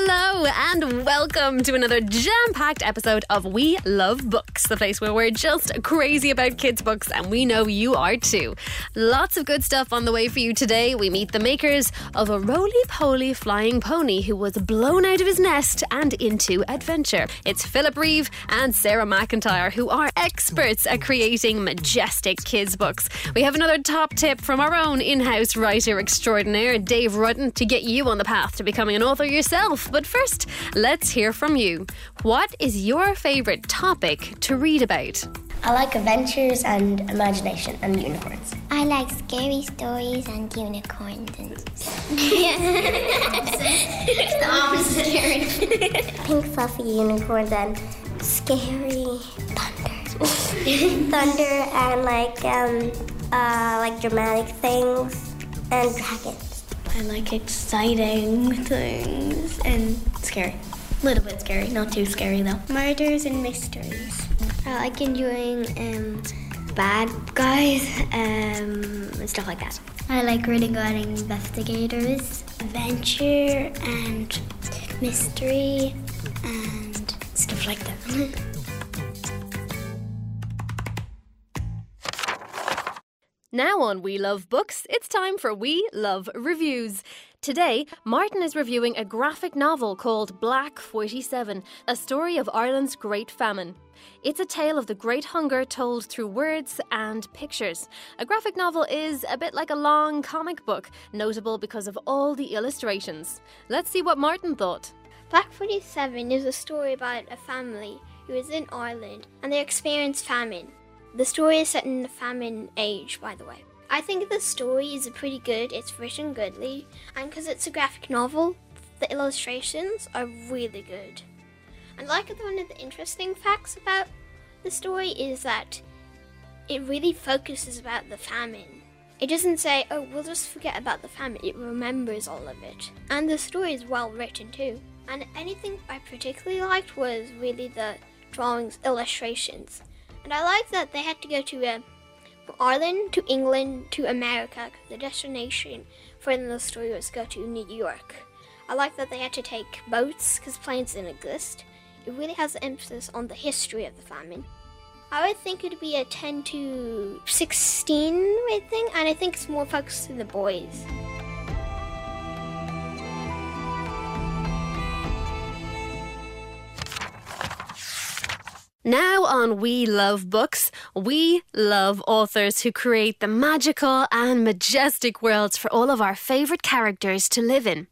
Hello and welcome to another jam packed episode of We Love Books, the place where we're just crazy about kids' books and we know you are too. Lots of good stuff on the way for you today. We meet the makers of a roly poly flying pony who was blown out of his nest and into adventure. It's Philip Reeve and Sarah McIntyre who are experts at creating majestic kids' books. We have another top tip from our own in house writer extraordinaire, Dave Rudden, to get you on the path to becoming an author yourself. But first, let's hear from you. What is your favourite topic to read about? I like adventures and imagination and unicorns. I like scary stories and unicorns and the opposite. pink fluffy unicorns and scary thunder. thunder and like um uh like dramatic things and dragons. I like exciting things and scary. A little bit scary, not too scary though. Murders and mysteries. I like enjoying um, bad guys um, and stuff like that. I like reading about investigators, adventure and mystery and Stuff like that. Now on We Love Books, it's time for We Love Reviews. Today, Martin is reviewing a graphic novel called Black 47, a story of Ireland's Great Famine. It's a tale of the Great Hunger told through words and pictures. A graphic novel is a bit like a long comic book, notable because of all the illustrations. Let's see what Martin thought. Black 47 is a story about a family who is in Ireland and they experience famine. The story is set in the famine age, by the way. I think the story is pretty good, it's written goodly, and because it's a graphic novel, the illustrations are really good. And like one of the interesting facts about the story is that it really focuses about the famine. It doesn't say, oh, we'll just forget about the famine. It remembers all of it. And the story is well written too. And anything I particularly liked was really the drawings, illustrations. And I like that they had to go to uh, Ireland to England to America. the destination for the story was go to New York. I like that they had to take boats because planes didn't exist. It really has an emphasis on the history of the famine. I would think it would be a 10 to 16 rating, and I think it's more focused on the boys. Now on We Love Books, we love authors who create the magical and majestic worlds for all of our favourite characters to live in.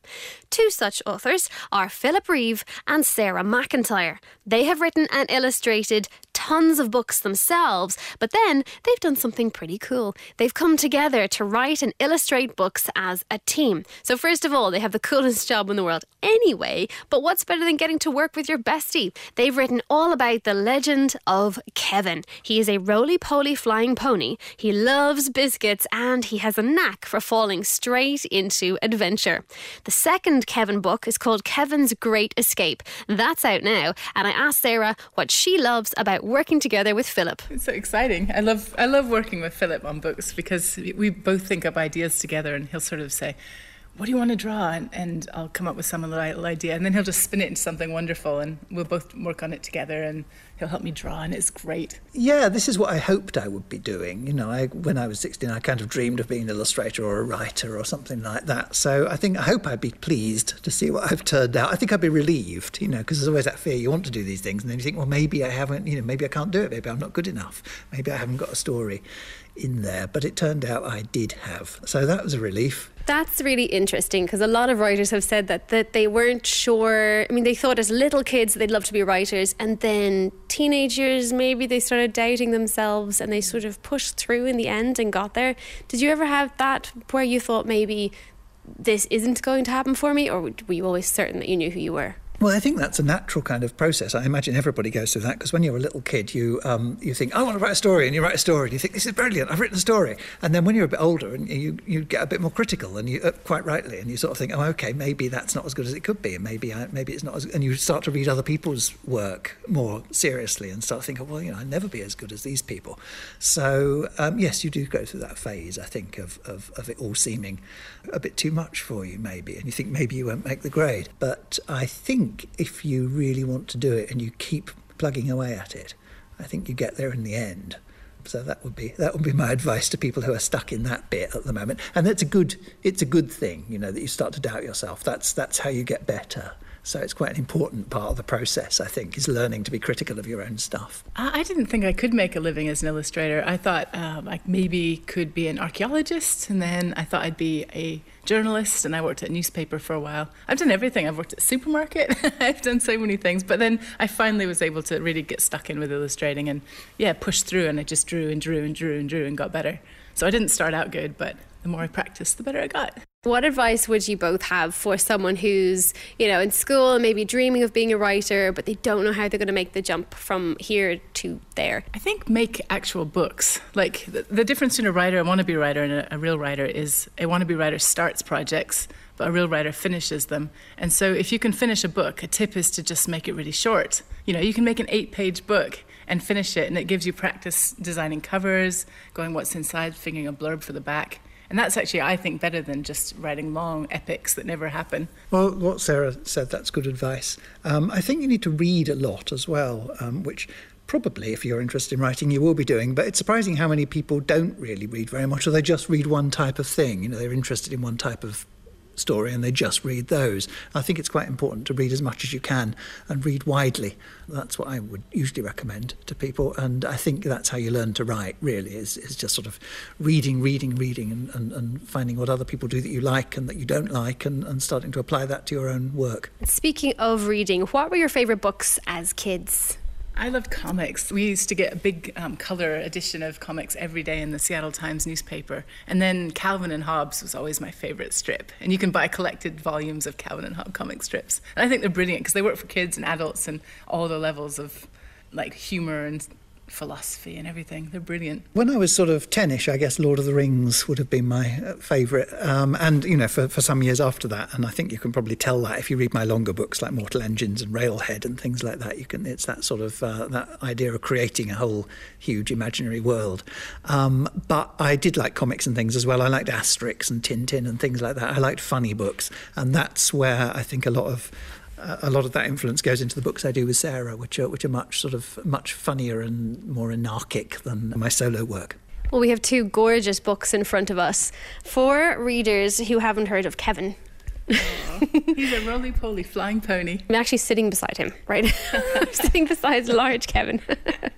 Two such authors are Philip Reeve and Sarah McIntyre. They have written and illustrated tons of books themselves, but then they've done something pretty cool. They've come together to write and illustrate books as a team. So, first of all, they have the coolest job in the world anyway, but what's better than getting to work with your bestie? They've written all about the legend of Kevin. He is a roly poly flying pony, he loves biscuits, and he has a knack for falling straight into adventure. The second Kevin book is called Kevin's Great Escape. That's out now, and I asked Sarah what she loves about working together with Philip. It's so exciting. I love I love working with Philip on books because we both think up ideas together, and he'll sort of say, "What do you want to draw?" and, and I'll come up with some little idea, and then he'll just spin it into something wonderful, and we'll both work on it together, and he'll help me draw, and it's great. Yeah, this is what I hoped I would be doing. You know, I, when I was 16, I kind of dreamed of being an illustrator or a writer or something like that. So I think, I hope I'd be pleased to see what I've turned out. I think I'd be relieved, you know, because there's always that fear you want to do these things, and then you think, well, maybe I haven't, you know, maybe I can't do it, maybe I'm not good enough, maybe I haven't got a story in there. But it turned out I did have. So that was a relief. That's really interesting because a lot of writers have said that that they weren't sure. I mean, they thought as little kids they'd love to be writers, and then teenagers maybe they started doubting themselves, and they sort of pushed through in the end and got there. Did you ever have that where you thought maybe this isn't going to happen for me, or were you always certain that you knew who you were? Well, I think that's a natural kind of process. I imagine everybody goes through that because when you're a little kid, you um, you think, I want to write a story, and you write a story, and you think, this is brilliant, I've written a story. And then when you're a bit older, and you, you get a bit more critical, and you uh, quite rightly, and you sort of think, oh, okay, maybe that's not as good as it could be, and maybe I, maybe it's not as, and you start to read other people's work more seriously and start thinking, well, you know, I'll never be as good as these people. So um, yes, you do go through that phase, I think, of, of, of it all seeming a bit too much for you, maybe, and you think maybe you won't make the grade. But I think if you really want to do it and you keep plugging away at it, I think you get there in the end. So that would be that would be my advice to people who are stuck in that bit at the moment. And that's a good it's a good thing, you know, that you start to doubt yourself. That's that's how you get better. So it's quite an important part of the process, I think, is learning to be critical of your own stuff. I didn't think I could make a living as an illustrator. I thought um, I maybe could be an archaeologist, and then I thought I'd be a journalist, and I worked at a newspaper for a while. I've done everything. I've worked at a supermarket. I've done so many things, but then I finally was able to really get stuck in with illustrating and yeah, push through. And I just drew and drew and drew and drew and got better. So I didn't start out good, but the more I practiced, the better I got. What advice would you both have for someone who's, you know, in school and maybe dreaming of being a writer, but they don't know how they're going to make the jump from here to there? I think make actual books. Like the, the difference between a writer, a wannabe writer, and a, a real writer is a wannabe writer starts projects, but a real writer finishes them. And so if you can finish a book, a tip is to just make it really short. You know, you can make an eight page book and finish it, and it gives you practice designing covers, going what's inside, figuring a blurb for the back. And that's actually, I think, better than just writing long epics that never happen. Well, what Sarah said, that's good advice. Um, I think you need to read a lot as well, um, which probably, if you're interested in writing, you will be doing. But it's surprising how many people don't really read very much, or they just read one type of thing. You know, they're interested in one type of story and they just read those. I think it's quite important to read as much as you can and read widely. That's what I would usually recommend to people. And I think that's how you learn to write, really, is, is just sort of reading, reading, reading and, and, and finding what other people do that you like and that you don't like and, and starting to apply that to your own work. Speaking of reading, what were your favourite books as kids? I loved comics. We used to get a big um, color edition of comics every day in the Seattle Times newspaper. And then Calvin and Hobbes was always my favorite strip. And you can buy collected volumes of Calvin and Hobbes comic strips. And I think they're brilliant because they work for kids and adults and all the levels of like humor and philosophy and everything. They're brilliant. When I was sort of 10ish, I guess Lord of the Rings would have been my uh, favourite. Um, and, you know, for, for some years after that, and I think you can probably tell that if you read my longer books like Mortal Engines and Railhead and things like that, you can, it's that sort of, uh, that idea of creating a whole huge imaginary world. Um, but I did like comics and things as well. I liked Asterix and Tintin and things like that. I liked funny books. And that's where I think a lot of a lot of that influence goes into the books I do with Sarah, which are which are much sort of much funnier and more anarchic than my solo work. Well, we have two gorgeous books in front of us for readers who haven't heard of Kevin. he's a roly poly flying pony. I'm actually sitting beside him, right? I'm sitting beside large Kevin.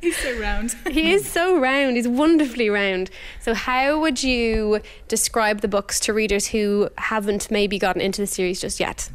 he's so round. he is so round. He's wonderfully round. So, how would you describe the books to readers who haven't maybe gotten into the series just yet?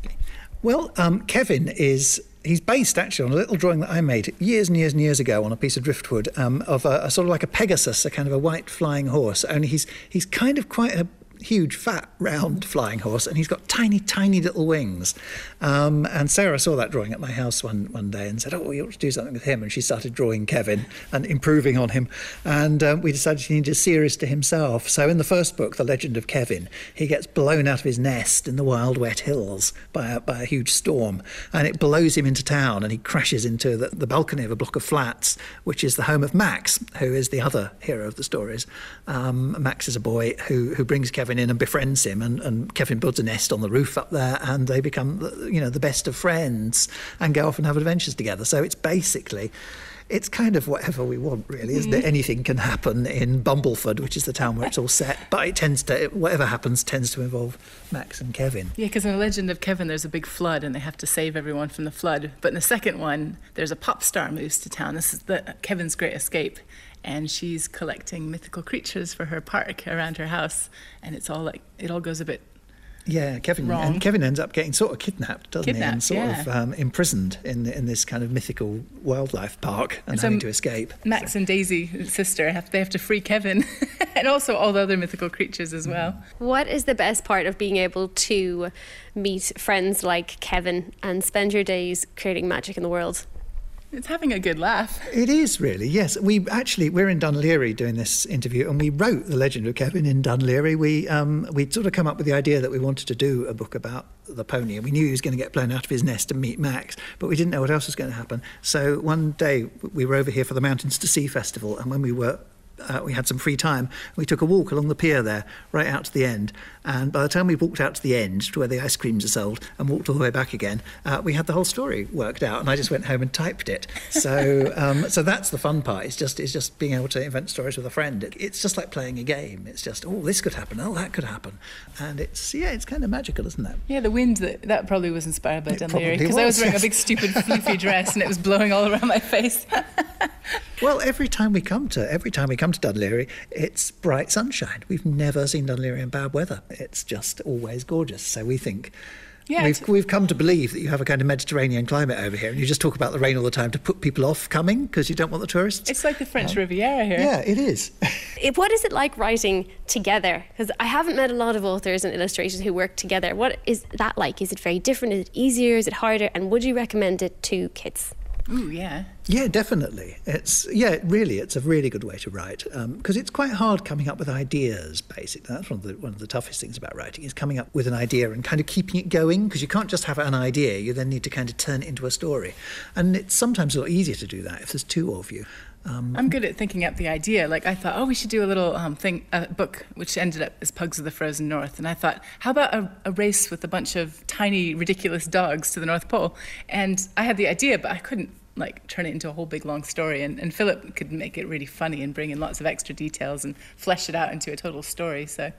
Well, um, Kevin is he's based actually on a little drawing that I made years and years and years ago on a piece of driftwood um, of a, a, sort of like a Pegasus, a kind of a white flying horse. Only he's he's kind of quite a huge, fat, round flying horse, and he's got tiny, tiny little wings. Um, and Sarah saw that drawing at my house one, one day and said, Oh, we ought to do something with him. And she started drawing Kevin and improving on him. And um, we decided she needed a series to himself. So in the first book, The Legend of Kevin, he gets blown out of his nest in the wild, wet hills by a, by a huge storm. And it blows him into town, and he crashes into the, the balcony of a block of flats, which is the home of Max, who is the other hero of the stories. Um, Max is a boy who, who brings Kevin Kevin in and befriends him, and, and Kevin builds a nest on the roof up there, and they become, you know, the best of friends and go off and have adventures together. So it's basically it's kind of whatever we want, really, isn't mm-hmm. it? Anything can happen in Bumbleford, which is the town where it's all set, but it tends to, whatever happens, tends to involve Max and Kevin. Yeah, because in the legend of Kevin, there's a big flood and they have to save everyone from the flood. But in the second one, there's a pop star moves to town. This is the Kevin's great escape, and she's collecting mythical creatures for her park around her house, and it's all like it all goes a bit Yeah, Kevin Wrong. and Kevin ends up getting sort of kidnapped, doesn't he? And sort yeah. of um, imprisoned in in this kind of mythical wildlife park and So having to escape. Max and Daisy, sister, have they have to free Kevin, and also all the other mythical creatures as well. What is the best part of being able to meet friends like Kevin and spend your days creating magic in the world? It's having a good laugh. It is really, yes. We actually we're in Dún Laoghaire doing this interview, and we wrote the Legend of Kevin in Dún Laoghaire. We um, we sort of come up with the idea that we wanted to do a book about the pony, and we knew he was going to get blown out of his nest and meet Max, but we didn't know what else was going to happen. So one day we were over here for the Mountains to Sea festival, and when we were uh, we had some free time. We took a walk along the pier there, right out to the end. And by the time we walked out to the end, to where the ice creams are sold, and walked all the way back again, uh, we had the whole story worked out. And I just went home and typed it. So, um, so that's the fun part. It's just, it's just being able to invent stories with a friend. It, it's just like playing a game. It's just, oh, this could happen. Oh, that could happen. And it's, yeah, it's kind of magical, isn't it? Yeah, the wind that, that probably was inspired by Dún Laoghaire because I was was, wearing yes. a big stupid floofy dress and it was blowing all around my face. Well, every time we come to every time we come to Dún Laoghaire, it's bright sunshine. We've never seen Dún Laoghaire in bad weather. It's just always gorgeous. So we think Yeah, we've we've come to believe that you have a kind of Mediterranean climate over here, and you just talk about the rain all the time to put people off coming because you don't want the tourists. it's like the French Riviera here. yeah, it is. It- What is it like writing together? Because I haven't met a lot of authors and illustrators who work together. What is that like? Is it very different? Is it easier? Is it harder? And would you recommend it to kids? Ooh, yeah. Yeah, definitely. It's yeah, really, it's a really good way to write um, because it's quite hard coming up with ideas. Basically, that's one of the one of the toughest things about writing is coming up with an idea and kind of keeping it going because you can't just have an idea. You then need to kind of turn it into a story, and it's sometimes a lot easier to do that if there's two of you. Um, I'm good at thinking up the idea. Like I thought, oh, we should do a little um, thing, a book, which ended up as Pugs of the Frozen North. And I thought, how about a, a race with a bunch of tiny, ridiculous dogs to the North Pole? And I had the idea, but I couldn't like turn it into a whole big long story. And, and Philip could make it really funny and bring in lots of extra details and flesh it out into a total story. So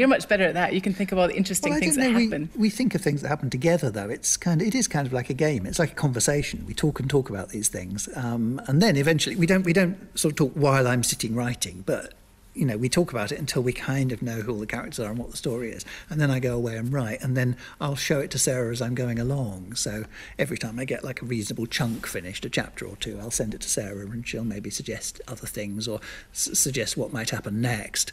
you're much better at that. You can think of all the interesting Well, things that know. happen. We, we think of things that happen together, though. It's kind of it is kind of like a game. It's like a conversation. We talk and talk about these things, um, and then eventually we don't we don't sort of talk while I'm sitting writing, but you know we talk about it until we kind of know who all the characters are and what the story is, and then I go away and write, and then I'll show it to Sarah as I'm going along. So every time I get like a reasonable chunk finished, a chapter or two, I'll send it to Sarah, and she'll maybe suggest other things or s- suggest what might happen next.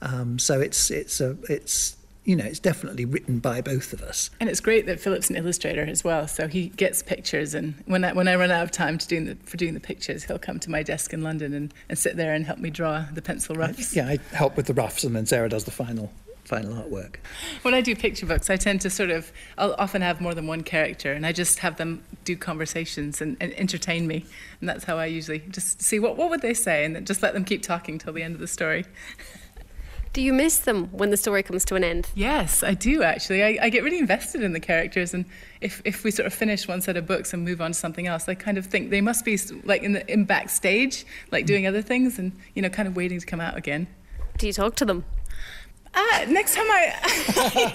Um, so it's it's a it's you know, it's definitely written by both of us. And it's great that Philip's an illustrator as well, so he gets pictures. And when I, when I run out of time to doing the, for doing the pictures, he'll come to my desk in London and, and sit there and help me draw the pencil roughs. Yeah, I help with the roughs, and then Sarah does the final final artwork. When I do picture books, I tend to sort of, I'll often have more than one character, and I just have them do conversations and, and entertain me. And that's how I usually just see what, what would they say, and then just let them keep talking till the end of the story. Do you miss them when the story comes to an end? Yes, I do actually. I, I get really invested in the characters, and if, if we sort of finish one set of books and move on to something else, I kind of think they must be like in the in backstage, like doing other things, and you know, kind of waiting to come out again. Do you talk to them? Uh, next time I,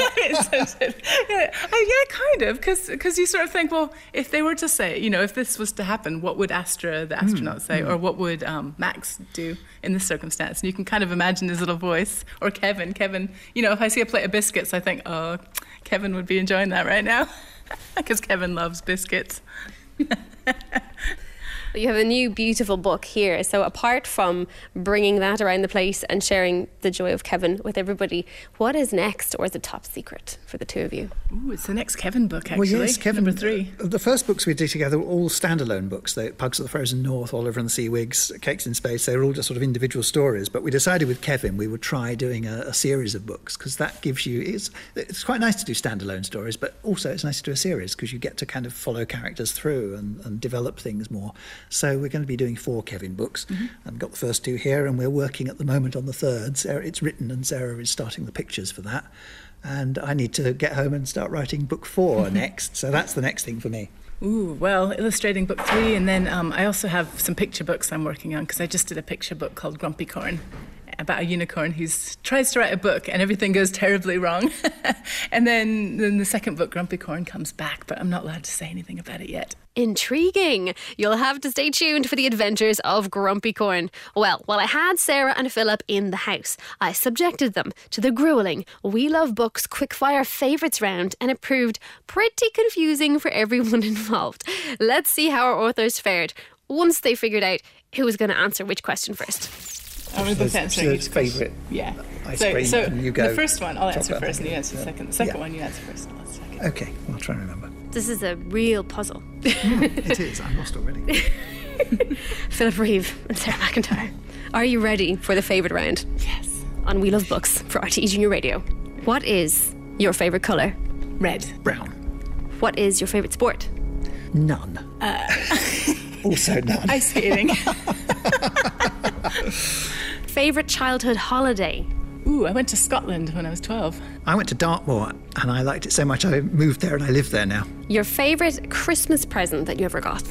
yeah, uh, yeah, kind of, because you sort of think, well, if they were to say, you know, if this was to happen, what would Astra, the astronaut, say, or what would um, Max do in this circumstance? And you can kind of imagine his little voice, or Kevin. Kevin, you know, if I see a plate of biscuits, I think, oh, Kevin would be enjoying that right now, because Kevin loves biscuits. You have a new beautiful book here. So, apart from bringing that around the place and sharing the joy of Kevin with everybody, what is next, or is it top secret for the two of you? Ooh, it's the next Kevin book, actually. Well, yes, Kevin. Number three. uh, The first books we did together were all standalone books. The Pugs of the Frozen North, Oliver and the Seawigs, Cakes in Space. They were all just sort of individual stories. But we decided with Kevin we would try doing a, a series of books because that gives you. It's, it's quite nice to do standalone stories, but also it's nice to do a series because you get to kind of follow characters through and, and develop things more. So we're going to be doing four Kevin books. I've got the first two here, and we're working at the moment on the third. Sarah, it's written, and Sarah is starting the pictures for that. And I need to get home and start writing book four next. So that's the next thing for me. Ooh, well, illustrating book three, and then um, I also have some picture books I'm working on because I just did a picture book called Grumpycorn, about a unicorn who tries to write a book and everything goes terribly wrong. and then, then the second book, Grumpycorn, comes back, but I'm not allowed to say anything about it yet. Intriguing. You'll have to stay tuned for the adventures of Grumpycorn. Well, while I had Sarah and Philip in the house, I subjected them to the grueling We Love Books quickfire favourites round, and it proved pretty confusing for everyone involved. Let's see how our authors fared once they figured out who was going to answer which question first. I'm going to both answering so favourite Yeah. ice so, cream, so and you go the first one I'll answer first, and you answer second. The second Yeah. one you answer first. and I'll second. Okay, I'll try and remember. This is a real puzzle. Mm, it is. I'm lost already. Philip Reeve and Sarah McIntyre. Are you ready for the favourite round? Yes. On We Love Books for RTE Junior Radio. What is your favourite colour? Red. Brown. What is your favourite sport? None. Uh. also none. Ice skating. Favourite childhood holiday? Ooh, I went to Scotland when I was 12. I went to Dartmoor and I liked it so much I moved there and I live there now. Your favourite Christmas present that you ever got?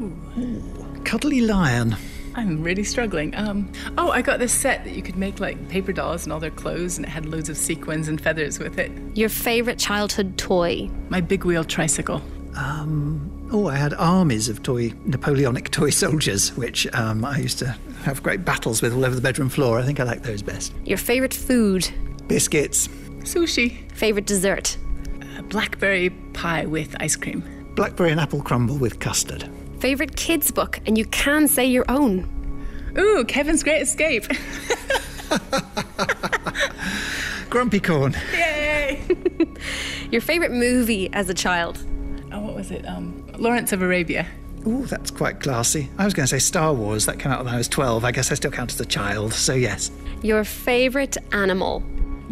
Ooh. Cuddly Lion. I'm really struggling. Um, oh, I got this set that you could make like paper dolls and all their clothes, and it had loads of sequins and feathers with it. Your favourite childhood toy? My big wheel tricycle. Um, Oh, I had armies of toy Napoleonic toy soldiers, which um, I used to have great battles with all over the bedroom floor. I think I like those best. Your favourite food? Biscuits, Sushi. Favourite dessert? A blackberry pie with ice cream. blackberry and apple crumble with custard. Favourite kids book? And you can say your own. Ooh, Kevin's Great Escape. Grumpycorn. Yay! Your favourite movie as a child? oh, what was it? Um, Lawrence of Arabia. Ooh, that's quite classy. I was going to say Star Wars. That came out when I was 12. I guess I still count as a child, so yes. Your favourite animal?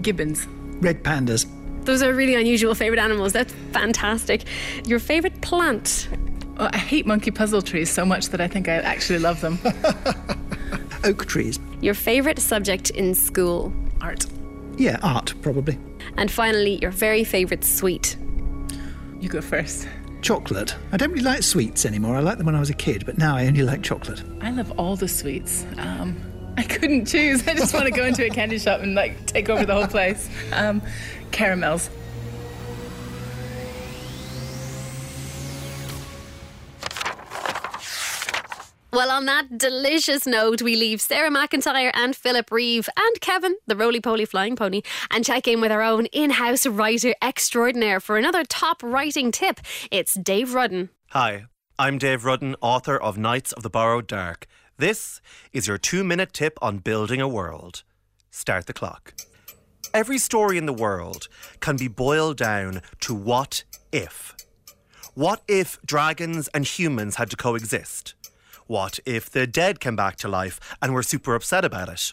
Gibbons. Red pandas. Those are really unusual favourite animals. That's fantastic. Your favourite plant? Oh, I hate monkey puzzle trees so much that I think I actually love them. Oak trees. Your favourite subject in school? Art. Yeah, art, probably. And finally, your very favourite sweet? You go first. Chocolate. I don't really like sweets anymore. I liked them when I was a kid, but now I only like chocolate. I love all the sweets. Um, I couldn't choose. I just want to go into a candy shop and like take over the whole place. Um, caramels. Well, on that delicious note, we leave Sarah McIntyre and Philip Reeve and Kevin, the roly poly flying pony, and check in with our own in house writer extraordinaire for another top writing tip. It's Dave Rudden. Hi, I'm Dave Rudden, author of Knights of the Borrowed Dark. This is your two minute tip on building a world. Start the clock. Every story in the world can be boiled down to what if. What if dragons and humans had to coexist? What if the dead came back to life and were super upset about it?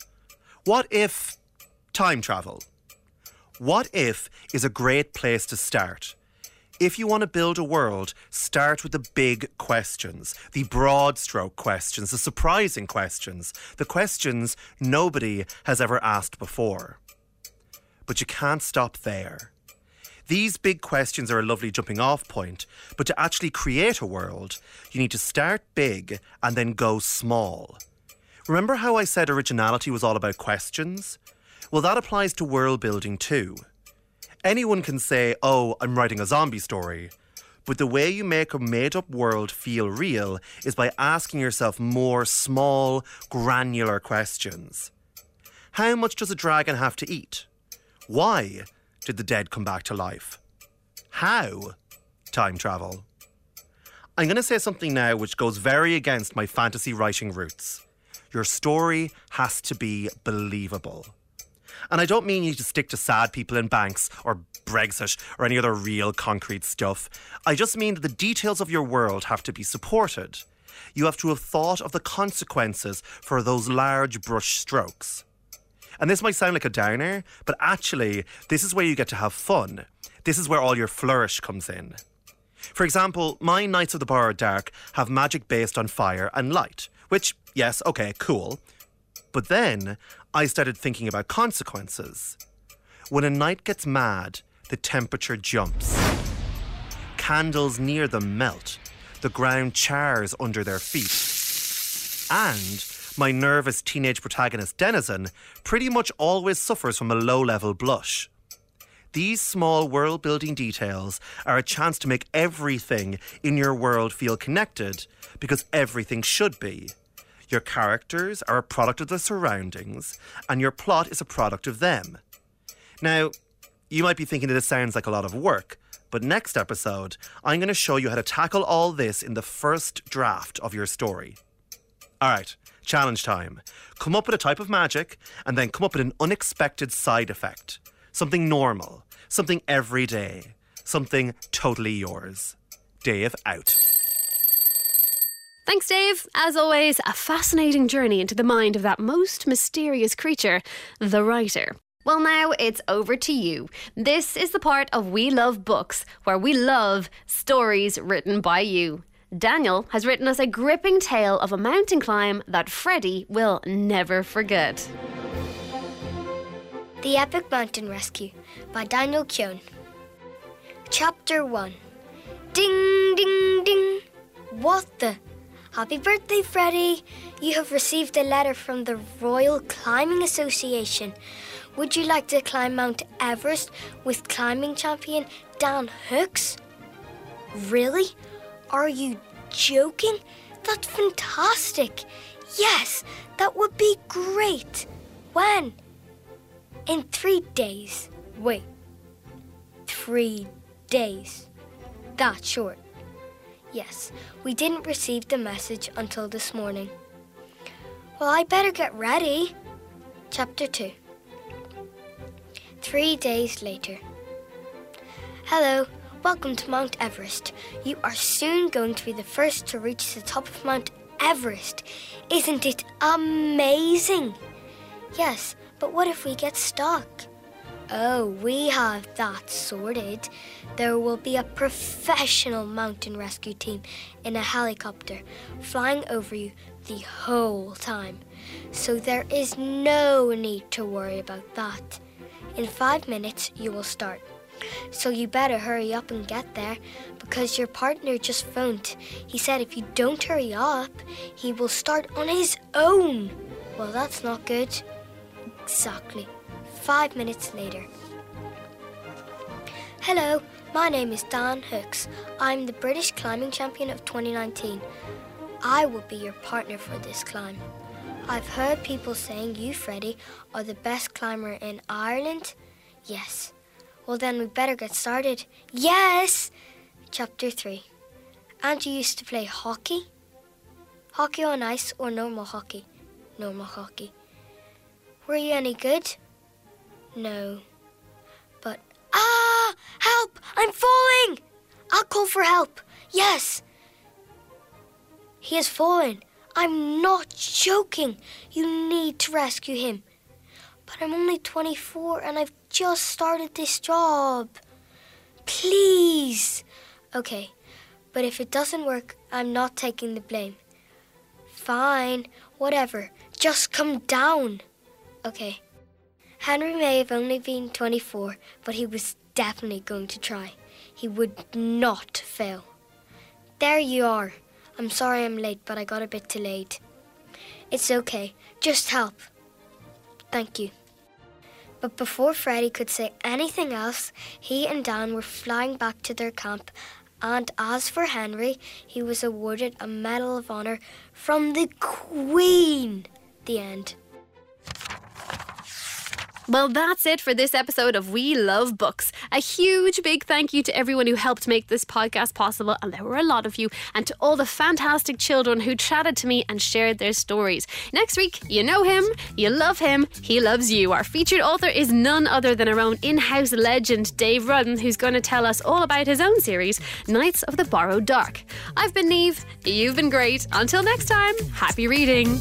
What if time travel? What if is a great place to start. If you want to build a world, start with the big questions, the broad stroke questions, the surprising questions, the questions nobody has ever asked before. But you can't stop there. These big questions are a lovely jumping off point, but to actually create a world, you need to start big and then go small. Remember how I said originality was all about questions? Well, that applies to world building too. Anyone can say, oh, I'm writing a zombie story. But the way you make a made up world feel real is by asking yourself more small, granular questions. How much does a dragon have to eat? Why did the dead come back to life? How? Time travel. I'm going to say something now which goes very against my fantasy writing roots. Your story has to be believable. And I don't mean you to stick to sad people in banks or Brexit or any other real concrete stuff. I just mean that the details of your world have to be supported. You have to have thought of the consequences for those large brush strokes. And this might sound like a downer, but actually, this is where you get to have fun. This is where all your flourish comes in. For example, my Knights of the Borrowed Dark have magic based on fire and light, which, yes, okay, cool. But then I started thinking about consequences. When a knight gets mad, the temperature jumps. Candles near them melt. The ground chars under their feet. And my nervous teenage protagonist Denizen pretty much always suffers from a low level blush. These small world building details are a chance to make everything in your world feel connected because everything should be. Your characters are a product of the surroundings, and your plot is a product of them. Now, you might be thinking that this sounds like a lot of work, but next episode, I'm going to show you how to tackle all this in the first draft of your story. All right, challenge time. Come up with a type of magic, and then come up with an unexpected side effect. Something normal, something everyday, something totally yours. Dave out. Thanks, Dave. As always, a fascinating journey into the mind of that most mysterious creature, the writer. Well, now it's over to you. This is the part of We Love Books where we love stories written by you. Daniel has written us a gripping tale of a mountain climb that Freddie will never forget. The Epic Mountain Rescue by Daniel Kuhn. Chapter 1 Ding, ding, ding. What the? Happy birthday, Freddie! You have received a letter from the Royal Climbing Association. Would you like to climb Mount Everest with climbing champion Dan Hooks? Really? Are you joking? That's fantastic! Yes, that would be great! When? In three days. Wait. Three days. That short. Yes, we didn't receive the message until this morning. Well, I better get ready. Chapter 2. Three days later. Hello, welcome to Mount Everest. You are soon going to be the first to reach the top of Mount Everest. Isn't it amazing? Yes, but what if we get stuck? Oh, we have that sorted. There will be a professional mountain rescue team in a helicopter flying over you the whole time. So there is no need to worry about that. In five minutes, you will start. So you better hurry up and get there because your partner just phoned. He said if you don't hurry up, he will start on his own. Well, that's not good. Exactly. Five minutes later. Hello, my name is Dan Hooks. I'm the British climbing champion of 2019. I will be your partner for this climb. I've heard people saying you, Freddie, are the best climber in Ireland. Yes. Well, then we better get started. Yes! Chapter 3. And you used to play hockey? Hockey on ice or normal hockey? Normal hockey. Were you any good? No. But, ah! Help! I'm falling! I'll call for help. Yes! He has fallen. I'm not joking. You need to rescue him. But I'm only 24 and I've just started this job. Please. Okay, but if it doesn't work, I'm not taking the blame. Fine, whatever. Just come down. Okay. Henry may have only been 24, but he was definitely going to try. He would not fail. There you are. I'm sorry I'm late, but I got a bit delayed. It's okay. Just help. Thank you. But before Freddie could say anything else, he and Dan were flying back to their camp. And as for Henry, he was awarded a Medal of Honor from the Queen. The end. Well, that's it for this episode of We Love Books. A huge big thank you to everyone who helped make this podcast possible, and there were a lot of you, and to all the fantastic children who chatted to me and shared their stories. Next week, you know him, you love him, he loves you. Our featured author is none other than our own in house legend, Dave Rudden, who's going to tell us all about his own series, Knights of the Borrowed Dark. I've been Neve, you've been great. Until next time, happy reading.